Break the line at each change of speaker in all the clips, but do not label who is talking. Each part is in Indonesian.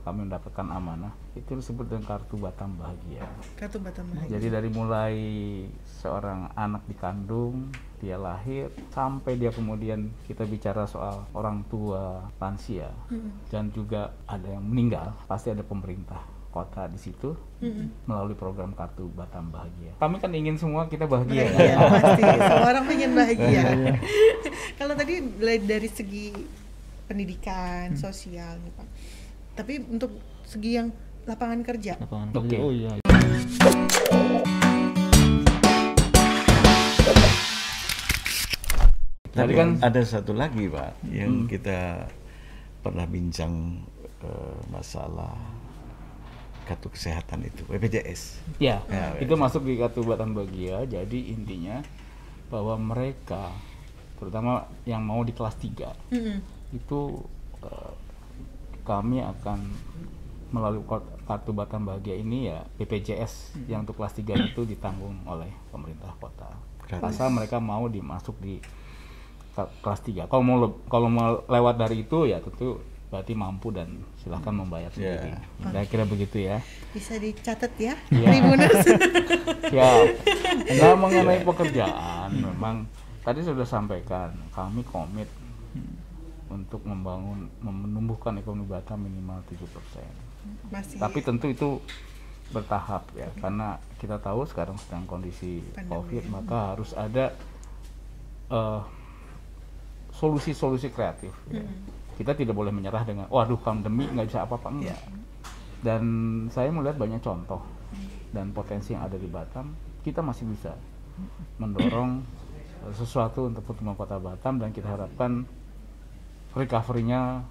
kami mendapatkan amanah itu disebut dengan kartu Batam Bahagia.
Kartu Batam Bahagia.
Jadi dari mulai seorang anak dikandung, dia lahir, sampai dia kemudian kita bicara soal orang tua lansia,
Mm-mm.
dan juga ada yang meninggal, pasti ada pemerintah kota di situ
Mm-mm.
melalui program kartu Batam Bahagia. Kami kan ingin semua kita bahagia.
Bahagia
kan?
pasti. Semua orang pengen bahagia.
Iya.
Kalau tadi dari- segi pendidikan, sosial nih Pak. Tapi untuk segi yang lapangan kerja.
lapangan
Oke.
kerja oh iya
Tadi
Tapi
kan
ada satu lagi pak yang
Hmm.
kita pernah bincang eh, masalah kartu kesehatan itu BPJS.
Ya,
Ya,
itu masuk di kartu Batam Bahagia. Jadi intinya bahwa mereka, terutama yang mau di kelas 3
Mm-mm.
itu eh, kami akan melalui kar- kartu Batam Bahagia ini ya BPJS yang untuk kelas 3 itu ditanggung oleh pemerintah kota.
Gratis.
Asal mereka mau dimasuk di ke- kelas 3. Kalau mau le- kalau mau lewat dari itu ya tentu berarti mampu dan silahkan membayar sendiri.
Ya.
Saya kira begitu ya.
Bisa dicatat ya,
Iya.
Tribuners.
Ya, nah mengenai pekerjaan memang tadi sudah sampaikan kami komit untuk membangun menumbuhkan ekonomi Batam minimal 7%.
Masih.
Tapi tentu itu bertahap ya karena kita tahu sekarang sedang kondisi
Pandemi.
Covid maka harus ada eh, solusi-solusi kreatif. ya. Kita tidak boleh menyerah dengan waduh pandemi nggak bisa apa-apa enggak. Dan saya melihat banyak contoh dan potensi yang ada di Batam, kita masih bisa mendorong sesuatu untuk pertumbuhan kota Batam dan kita harapkan recovery-nya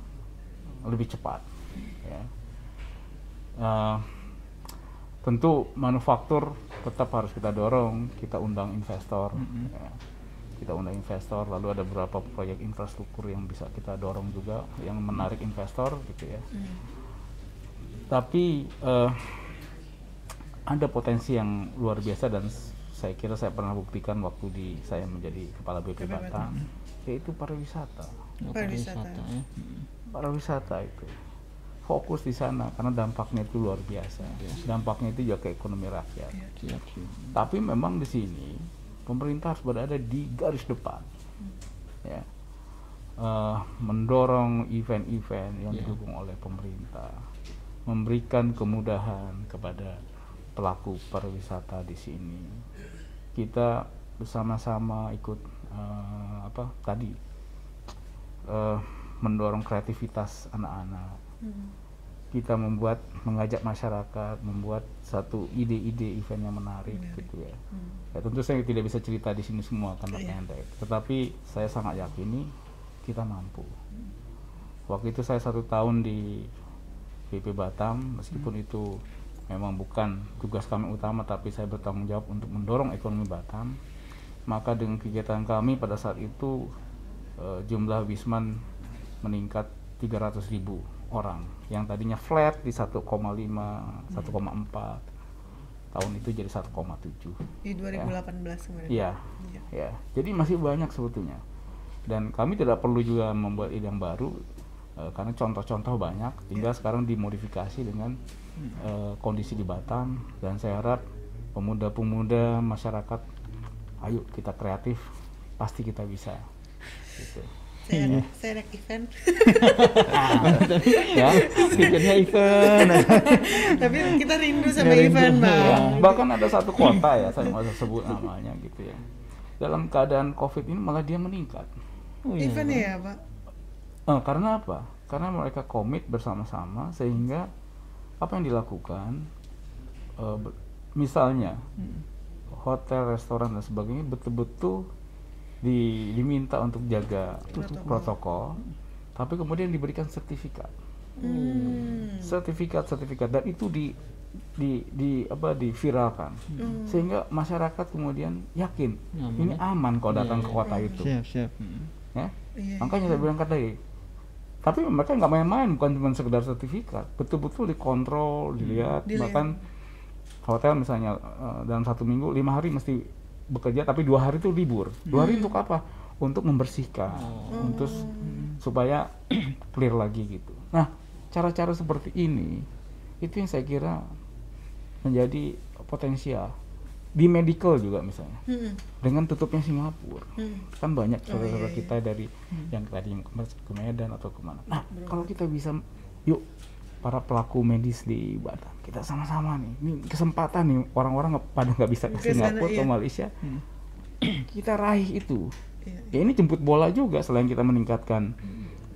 lebih cepat. Ya. Eh, tentu manufaktur tetap harus kita dorong, kita undang investor, ya. kita undang investor, lalu ada beberapa proyek infrastruktur yang bisa kita dorong juga, yang menarik investor, gitu ya. Tapi eh, ada potensi yang luar biasa dan saya kira saya pernah buktikan waktu di saya menjadi kepala BP Batam, yaitu pariwisata.
Oh,
Pariwisata.
ya.
Pariwisata itu fokus di sana karena dampaknya itu luar biasa. Dampaknya itu juga ke ekonomi rakyat.
siap siap
Tapi memang di sini pemerintah harus berada di garis depan, ya, Eh, mendorong event-event yang
Ya.
didukung oleh pemerintah, memberikan kemudahan kepada pelaku pariwisata di sini. Kita bersama-sama ikut eh, apa tadi eh, mendorong kreativitas anak-anak.
Mm.
Kita membuat mengajak masyarakat membuat satu ide-ide event yang menarik
Menarik.
gitu ya.
Mm.
Ya tentu saya tidak bisa cerita di sini semua karena
Iya.
pendek. Tetapi saya sangat yakini kita mampu. Waktu itu saya satu tahun di BP Batam, meskipun itu memang bukan tugas kami utama, tapi saya bertanggung jawab untuk mendorong ekonomi Batam. Maka dengan kegiatan kami pada saat itu eh, jumlah wisman meningkat 300 ribu orang, yang tadinya flat di 1,5, 1,4 tahun itu jadi 1,7.
Di 2018 kemarin.
Iya,
Iya.
ya. Jadi masih banyak sebetulnya. Dan kami tidak perlu juga membuat ide yang baru eh, karena contoh-contoh banyak. Tinggal sekarang dimodifikasi dengan eh, kondisi di Batam dan saya harap pemuda-pemuda masyarakat, ayo kita kreatif, pasti kita bisa. Gitu.
Saya, anak event.
ya,
pikirnya event
Tapi kita rindu sama
Rindu,
event,
Ya,
Bang.
bahkan ada satu kota ya, saya nggak usah sebut namanya gitu ya. Dalam keadaan COVID ini malah dia meningkat.
oh, iya.
Event ya, Pak.
Eh, karena apa? Karena mereka komit bersama-sama sehingga apa yang dilakukan, be- misalnya hotel, restoran dan sebagainya betul-betul di- diminta untuk jaga
Protokol.
protokol, tapi kemudian diberikan sertifikat,
Hmm.
sertifikat-sertifikat dan itu di di di apa diviralkan
Hmm.
sehingga masyarakat kemudian yakin
Nyaman
ini
ya?
aman kalau
Iya,
datang
iya.
ke kota itu
siap siap Mm.
ya
Iya,
makanya saya bilang tadi tapi mereka nggak main-main bukan cuma sekedar sertifikat. Betul-betul dikontrol dilihat
Dilihat.
bahkan hotel misalnya eh, dalam satu minggu lima hari mesti bekerja tapi dua hari itu libur. Dua hari untuk apa? Untuk membersihkan. Untuk s- supaya clear lagi gitu. Nah cara-cara seperti ini itu yang saya kira menjadi potensial di medical juga misalnya.
Mm-mm.
dengan tutupnya Singapura.
Mm.
kan banyak
Oh,
saudara-saudara
iya, iya.
kita dari yang tadi ke Medan atau ke mana. Nah kalau kita bisa yuk para pelaku medis di Batam kita sama-sama nih. Ini kesempatan nih orang-orang pada nggak bisa ke Singapura
iya.
ke Malaysia kita raih itu.
Iya.
ya ini jemput bola juga selain kita meningkatkan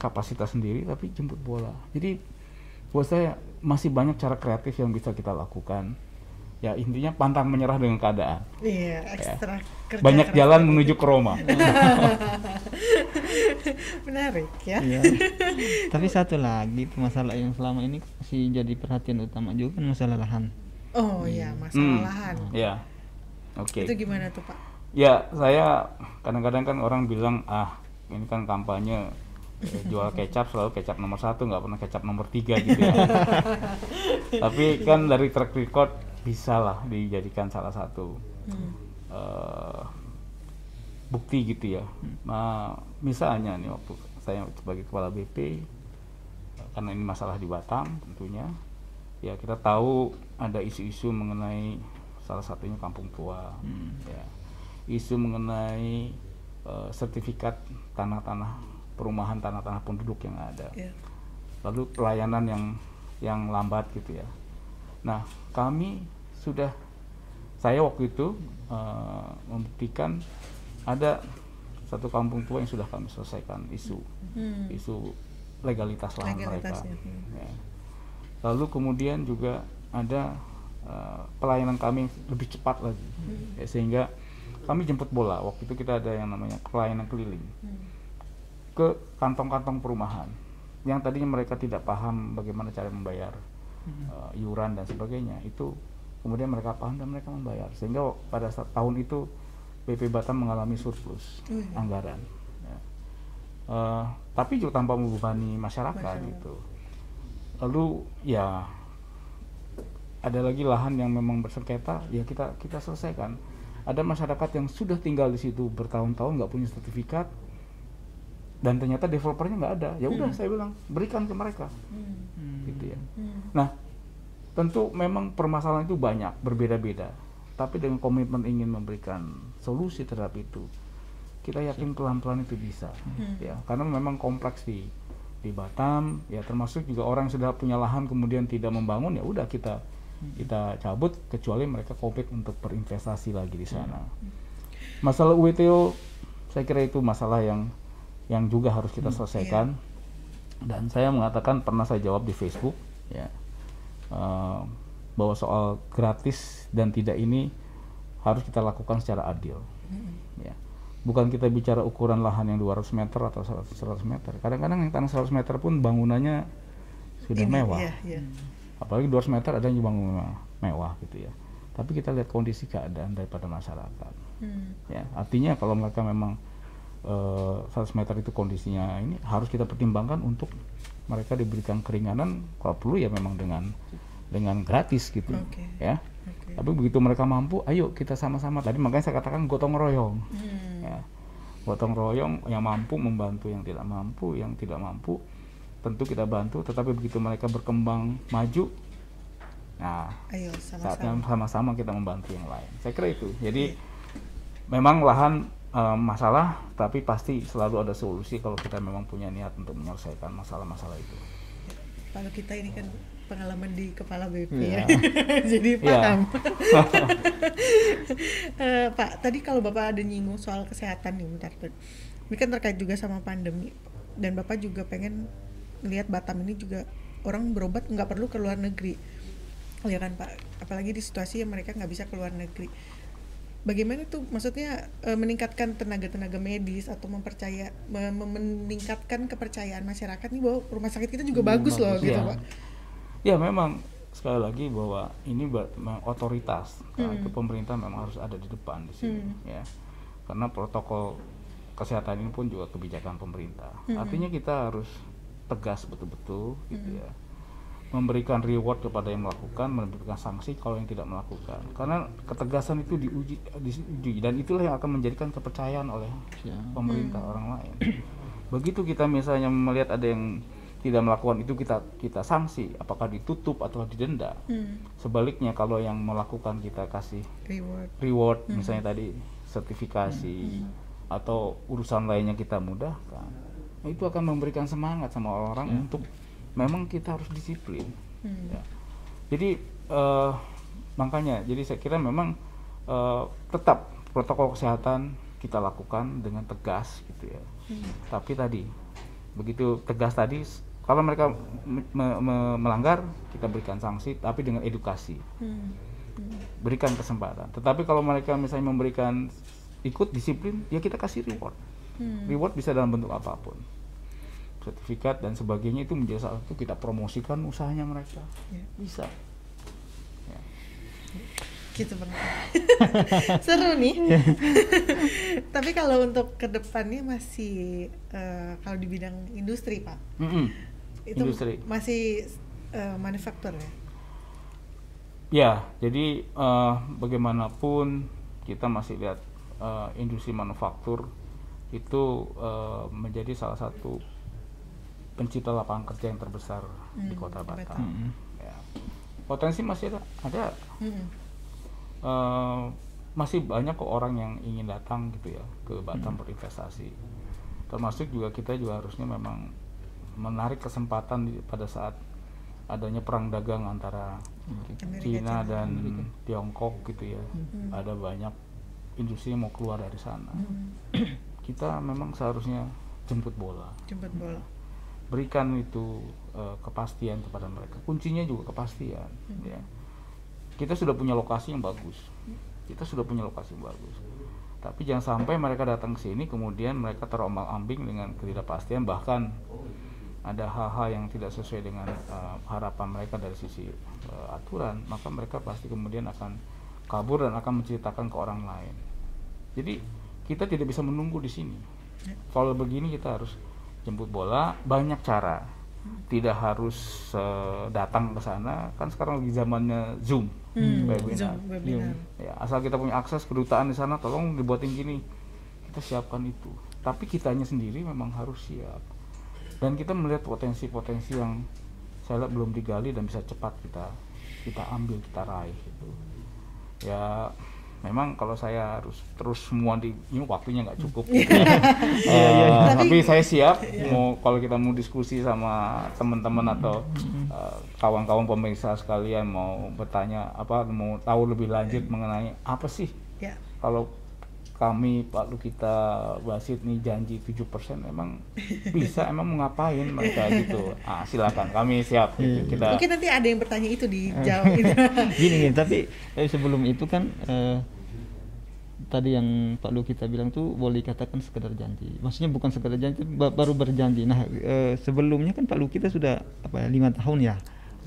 kapasitas sendiri tapi jemput bola. Jadi buat saya masih banyak cara kreatif yang bisa kita lakukan ya intinya pantang menyerah dengan keadaan
Iya, ekstra kerja
banyak jalan
tadi.
menuju ke Roma
Menarik ya.
Iya. Tapi satu lagi masalah yang selama ini masih jadi perhatian utama juga kan masalah lahan.
Oh iya, masalah
Hmm,
lahan.
ya oke
Itu gimana tuh Pak?
ya saya kadang-kadang kan orang bilang ah ini kan kampanye eh, jual kecap selalu kecap nomor satu nggak pernah kecap nomor tiga gitu ya tapi kan dari track record bisa lah dijadikan salah satu
Hmm.
eh, bukti gitu ya. Nah, misalnya nih waktu saya sebagai kepala BP karena ini masalah di Batam tentunya ya kita tahu ada isu-isu mengenai salah satunya kampung tua ya isu mengenai eh, sertifikat tanah-tanah perumahan tanah-tanah penduduk yang ada
Iya.
lalu pelayanan yang yang lambat gitu ya. Nah, kami sudah saya waktu itu eh, membuktikan ada satu kampung tua yang sudah kami selesaikan isu
Hmm.
isu legalitas lahan mereka.
Hmm.
Ya. Lalu kemudian juga ada eh, pelayanan kami lebih cepat lagi,
Hmm.
Ya, sehingga kami jemput bola. Waktu itu kita ada yang namanya pelayanan keliling
Hmm.
ke kantong-kantong perumahan yang tadinya mereka tidak paham bagaimana cara membayar uh, iuran dan sebagainya itu kemudian mereka paham dan mereka membayar. Sehingga pada saat tahun itu BP Batam mengalami surplus anggaran. Ya. Uh, tapi juga tanpa membebani masyarakat,
Masyarakat.
gitu. Lalu ya ada lagi lahan yang memang bersengketa ya kita kita selesaikan. Ada masyarakat yang sudah tinggal di situ bertahun-tahun nggak punya sertifikat dan ternyata developernya nggak ada. Ya udah saya bilang berikan ke mereka.
Hmm.
gitu ya.
Hmm.
nah tentu memang permasalahan itu banyak berbeda-beda. Tapi dengan komitmen ingin memberikan solusi terhadap itu kita yakin pelan-pelan itu bisa.
Hmm.
ya karena memang kompleks di di Batam ya termasuk juga orang yang sudah punya lahan kemudian tidak membangun ya udah kita kita cabut kecuali mereka komit untuk berinvestasi lagi di sana. Masalah UWTO saya kira itu masalah yang yang juga harus kita selesaikan. dan saya mengatakan pernah saya jawab di Facebook ya eh, bahwa soal gratis dan tidak ini harus kita lakukan secara adil. Ya. Bukan kita bicara ukuran lahan yang 200 meter atau 100, 100 meter. Kadang-kadang yang tanah 100 meter pun bangunannya sudah
Ini,
mewah.
Iya, iya.
apalagi 200 meter ada yang bangun mewah, gitu ya. Tapi kita lihat kondisi keadaan daripada masyarakat.
Hmm.
ya artinya kalau mereka memang eh, 100 meter itu kondisinya ini harus kita pertimbangkan untuk mereka diberikan keringanan kalau perlu ya memang dengan dengan gratis gitu
Oke.
ya
Oke.
tapi begitu mereka mampu ayo kita sama-sama tadi makanya saya katakan gotong royong
Hmm.
ya gotong royong yang mampu membantu yang tidak mampu yang tidak mampu tentu kita bantu tetapi begitu mereka berkembang maju nah
Ayo
saatnya
sama-sama.
sama-sama kita membantu yang lain saya kira itu jadi memang lahan eh, masalah tapi pasti selalu ada solusi kalau kita memang punya niat untuk menyelesaikan masalah-masalah itu
Kalau kita ini kan pengalaman di kepala BP
Iya.
ya. Jadi
Iya.
paham. Eh, Pak, tadi kalau Bapak ada nyinggung soal kesehatan nih, bentar, bentar. Ini kan terkait juga sama pandemi. Dan Bapak juga pengen lihat Batam ini juga orang berobat nggak perlu ke luar negeri. Ya kan Pak, apalagi di situasi yang mereka nggak bisa ke luar negeri. Bagaimana tuh maksudnya eh, meningkatkan tenaga-tenaga medis atau mempercaya me- me- meningkatkan kepercayaan masyarakat nih bahwa rumah sakit kita juga bagus, loh
bagus,
gitu
iya.
Pak.
ya memang sekali lagi bahwa ini memang otoritas Karena
Hmm.
itu pemerintah memang harus ada di depan di sini
Hmm.
ya karena protokol kesehatan ini pun juga kebijakan pemerintah
Hmm.
artinya kita harus tegas betul-betul gitu ya memberikan reward kepada yang melakukan memberikan sanksi kalau yang tidak melakukan karena ketegasan itu diuji diuji dan itulah yang akan menjadikan kepercayaan oleh
Siap.
pemerintah orang lain. Begitu kita misalnya melihat ada yang tidak melakukan itu kita kita sanksi apakah ditutup atau didenda
Hmm.
sebaliknya kalau yang melakukan kita kasih
Reward.
reward misalnya tadi sertifikasi atau urusan lainnya kita mudahkan nah, itu akan memberikan semangat sama orang untuk memang kita harus disiplin
Hmm.
ya. jadi eh, makanya jadi saya kira memang eh, tetap protokol kesehatan kita lakukan dengan tegas gitu ya tapi tadi begitu tegas tadi kalau mereka me- me- me- melanggar kita berikan sanksi tapi dengan edukasi
Hmm.
berikan kesempatan. Tetapi kalau mereka misalnya memberikan ikut disiplin, ya kita kasih reward.
Hmm.
Reward bisa dalam bentuk apa pun. Sertifikat dan sebagainya itu menjadi salah satu kita promosikan usahanya mereka.
Ya.
Bisa. Ya.
gitu pernah seru nih tapi kalau untuk ke depannya masih eh, kalau di bidang industri pak
Mm-mm.
itu
Industri.
masih eh, manufaktur ya
Ya, jadi eh, bagaimanapun kita masih lihat eh, industri manufaktur itu eh, menjadi salah satu pencipta lapangan kerja yang terbesar di
Hmm,
Kota
di
Batam.
Batam.
Ya. Potensi masih ada, ada
Mm-mm.
eh, masih banyak kok orang yang ingin datang gitu ya ke Batam berinvestasi. Termasuk juga kita juga harusnya memang menarik kesempatan di- pada saat adanya perang dagang antara
Amerika,
Cina
Cina.
dan Tiongkok gitu ya. Ada banyak industri yang mau keluar dari sana. Kita memang seharusnya jemput bola
jemput bola
berikan itu eh, kepastian kepada mereka. Kuncinya juga kepastian ya. Kita sudah punya lokasi yang bagus. Kita sudah punya lokasi yang bagus. Tapi jangan sampai mereka datang ke sini kemudian mereka terombang ambing dengan ketidakpastian bahkan ada hal-hal yang tidak sesuai dengan eh, harapan mereka dari sisi eh, aturan maka mereka pasti kemudian akan kabur dan akan menceritakan ke orang lain. Jadi kita tidak bisa menunggu di sini. Kalau begini kita harus jemput bola banyak cara. Tidak harus eh, datang ke sana. Kan sekarang lagi zamannya zoom.
Hmm,
webinar.
Zoom, webinar.
ya asal kita punya akses kedutaan di sana tolong dibuatin gini. Kita siapkan itu. Tapi kitanya sendiri memang harus siap. Dan kita melihat potensi-potensi yang saya lihat belum digali dan bisa cepat kita kita ambil kita raih gitu ya memang kalau saya harus terus semua di ini waktunya nggak cukup. Gitu ya. Eh, tapi saya siap mau kalau kita mau diskusi sama teman-teman atau eh, kawan-kawan pemirsa sekalian mau bertanya apa mau tahu lebih lanjut mengenai apa sih
ya
kalau kami Pak Lukita Basit nih janji 7% emang bisa emang mau ngapain mereka gitu. Ah silakan kami siap gitu. kita
mungkin nanti ada yang bertanya itu di jawab itu
gini gini tapi eh, sebelum itu kan eh, tadi yang Pak Lu kita bilang tuh boleh dikatakan sekedar janji. Maksudnya bukan sekedar janji ba- baru berjanji. Nah eh, sebelumnya kan Pak Lu kita sudah apa ya lima tahun ya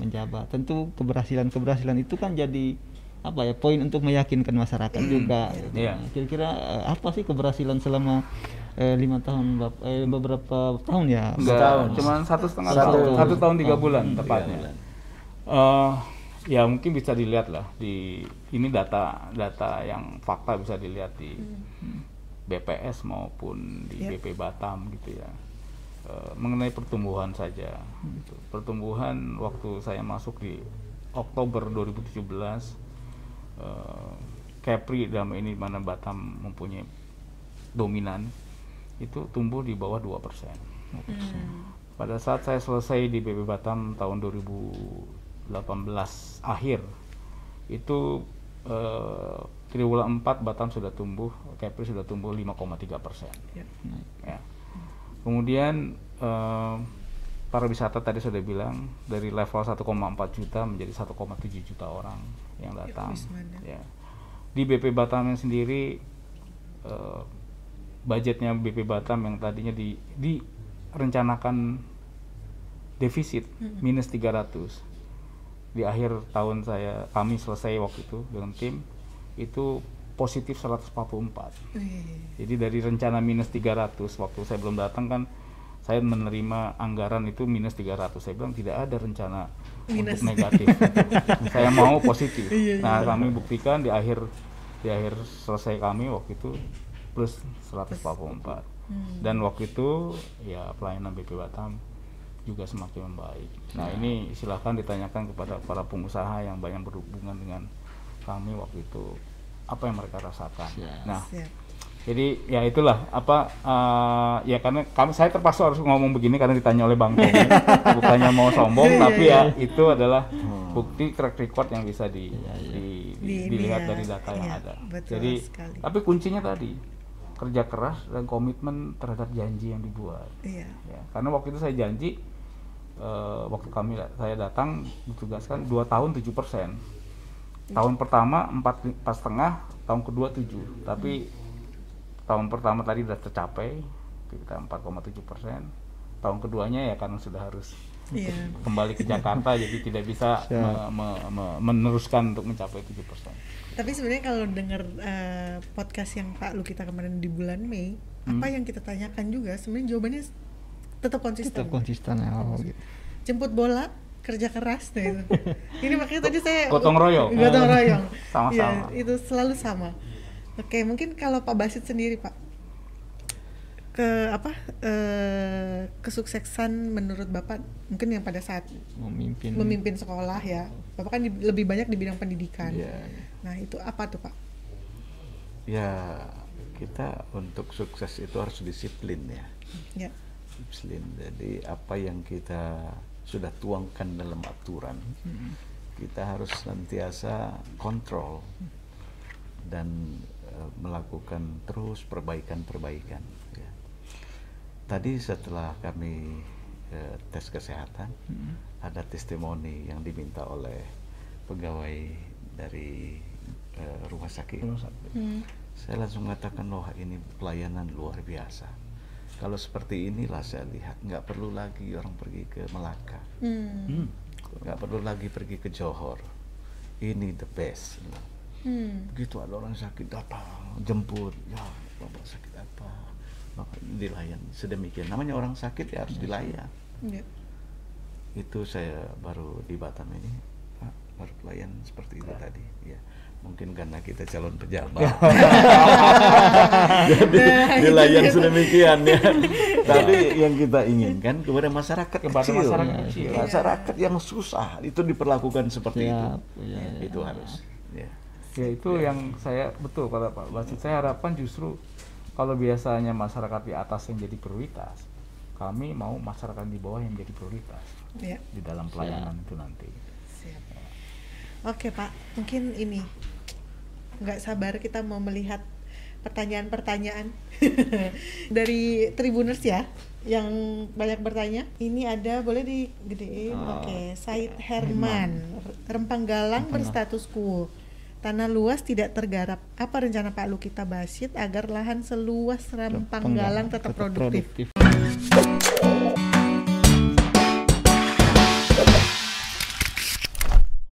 menjabat. Tentu keberhasilan keberhasilan itu kan jadi apa ya poin untuk meyakinkan masyarakat juga gitu.
Iya.
Nah, kira-kira eh, apa sih keberhasilan selama eh, lima tahun eh, beberapa tahun ya
Enggak,
Setahun.
cuma satu setengah
Satu.
tahun, satu tahun tiga bulan
hmm,
tepatnya.
bulan.
Eh, ya mungkin bisa dilihat lah di ini data data yang fakta bisa dilihat di BPS maupun di
Yep.
BP Batam gitu ya. Eh, mengenai pertumbuhan saja, gitu. pertumbuhan waktu saya masuk di Oktober 2017 eh, Kepri dalam ini mana Batam mempunyai dominan itu tumbuh di bawah 2%. Pada saat saya selesai di BB Batam tahun 2018 akhir itu eh, triwulan 4 Batam sudah tumbuh, Kepri sudah tumbuh 5,3 persen.
Ya.
Ya. Kemudian eh, pariwisata tadi sudah bilang dari level 1,4 juta menjadi 1,7 juta orang yang datang. Ya. Di BP Batam yang sendiri eh, budgetnya BP Batam yang tadinya di direncanakan defisit minus 300 di akhir tahun saya kami selesai waktu itu dengan tim itu positif 144
Wih,
jadi dari rencana minus 300 waktu saya belum datang kan saya menerima anggaran itu minus 300 saya bilang tidak ada rencana
Minus.
untuk negatif saya mau positif
Iya,
nah kami buktikan di akhir di akhir selesai kami waktu itu plus 144
Hmm.
dan waktu itu ya pelayanan BP Batam juga semakin membaik. Nah ini silahkan ditanyakan kepada para pengusaha yang banyak berhubungan dengan kami waktu itu apa yang mereka rasakan.
Siap.
Nah
Siap.
Jadi ya itulah apa eh, ya karena kami saya terpaksa harus ngomong begini karena ditanya oleh Bang Tommy bukannya mau sombong
Iya,
tapi
iya.
ya itu adalah bukti track record yang bisa di,
Iya, iya.
di- di-
Di
dilihat
ya,
dari data yang
iya,
ada.
betul
Jadi
sekali.
tapi kuncinya tadi kerja keras dan komitmen terhadap janji yang dibuat.
Iya.
Ya, karena waktu itu saya janji eh, waktu kami saya datang ditugaskan dua tahun 7 persen. Tahun pertama empat li- empat setengah, tahun kedua 7 Tapi tahun pertama tadi sudah tercapai kita 4,7 persen. Tahun keduanya ya karena sudah harus
Iya.
kembali ke Jakarta jadi tidak bisa
Siap.
me- me- me- meneruskan untuk mencapai 7 persen.
Tapi sebenarnya kalau dengar eh, podcast yang Pak Lu kita kemarin di bulan Mei, apa
Hmm.
yang kita tanyakan juga sebenarnya jawabannya tetap konsisten.
tetap konsisten ya oh, gitu.
Jemput bola, kerja keras nah itu. Ini makanya tadi saya
Gotong royong.
Gotong royong.
Sama-sama.
Iya, itu selalu sama. Oke, mungkin kalau Pak Basit sendiri, Pak. Ke apa? eh, kesuksesan menurut Bapak mungkin yang pada saat
memimpin
memimpin sekolah ya. Bapak kan di- lebih banyak di bidang pendidikan.
Iya.
Nah, itu apa tuh, Pak?
Ya kita untuk sukses itu harus disiplin ya.
Ya.
Disiplin. Jadi apa yang kita sudah tuangkan dalam aturan, kita harus senantiasa kontrol dan melakukan terus perbaikan-perbaikan. ya. Tadi setelah kami eh, tes kesehatan, ada testimoni yang diminta oleh pegawai dari eh, rumah sakit.
Hmm.
Saya langsung mengatakan, wah ini pelayanan luar biasa. Kalau seperti inilah saya lihat, nggak perlu lagi orang pergi ke Melaka,
Hmm.
Hmm.
nggak perlu lagi pergi ke Johor. Ini the best.
Hmm.
Begitu ada orang sakit datang, jemput, ya bapak sakit apa, maka dilayan sedemikian. Namanya orang sakit ya harus dilayan.
Ya.
Itu saya baru di Batam ini, Pak, baru pelayan seperti itu tadi. Ya, mungkin karena kita calon pejabat. Jadi dilayan sedemikian ya. Tapi yang kita inginkan kepada masyarakat
Kepada
kecil,
masyarakat
Ya,
kecil.
masyarakat yang susah itu diperlakukan seperti itu.
Siap, iya, iya.
Itu harus. Ya.
Ya itu yang saya betul kata Pak Basit. Saya harapkan justru kalau biasanya masyarakat di atas yang jadi prioritas, kami mau masyarakat di bawah yang jadi prioritas
Ya.
di dalam pelayanan itu nanti.
Siap. Oke Pak, mungkin ini nggak sabar kita mau melihat pertanyaan-pertanyaan dari Tribuners ya yang banyak bertanya. Ini ada boleh digedein.
Oh,
Oke, Said Herman, Rempang Galang berstatus quo. Tanah luas tidak tergarap. Apa rencana Pak Lukita Basit agar lahan seluas Rempang Galang tetap produktif?
produktif.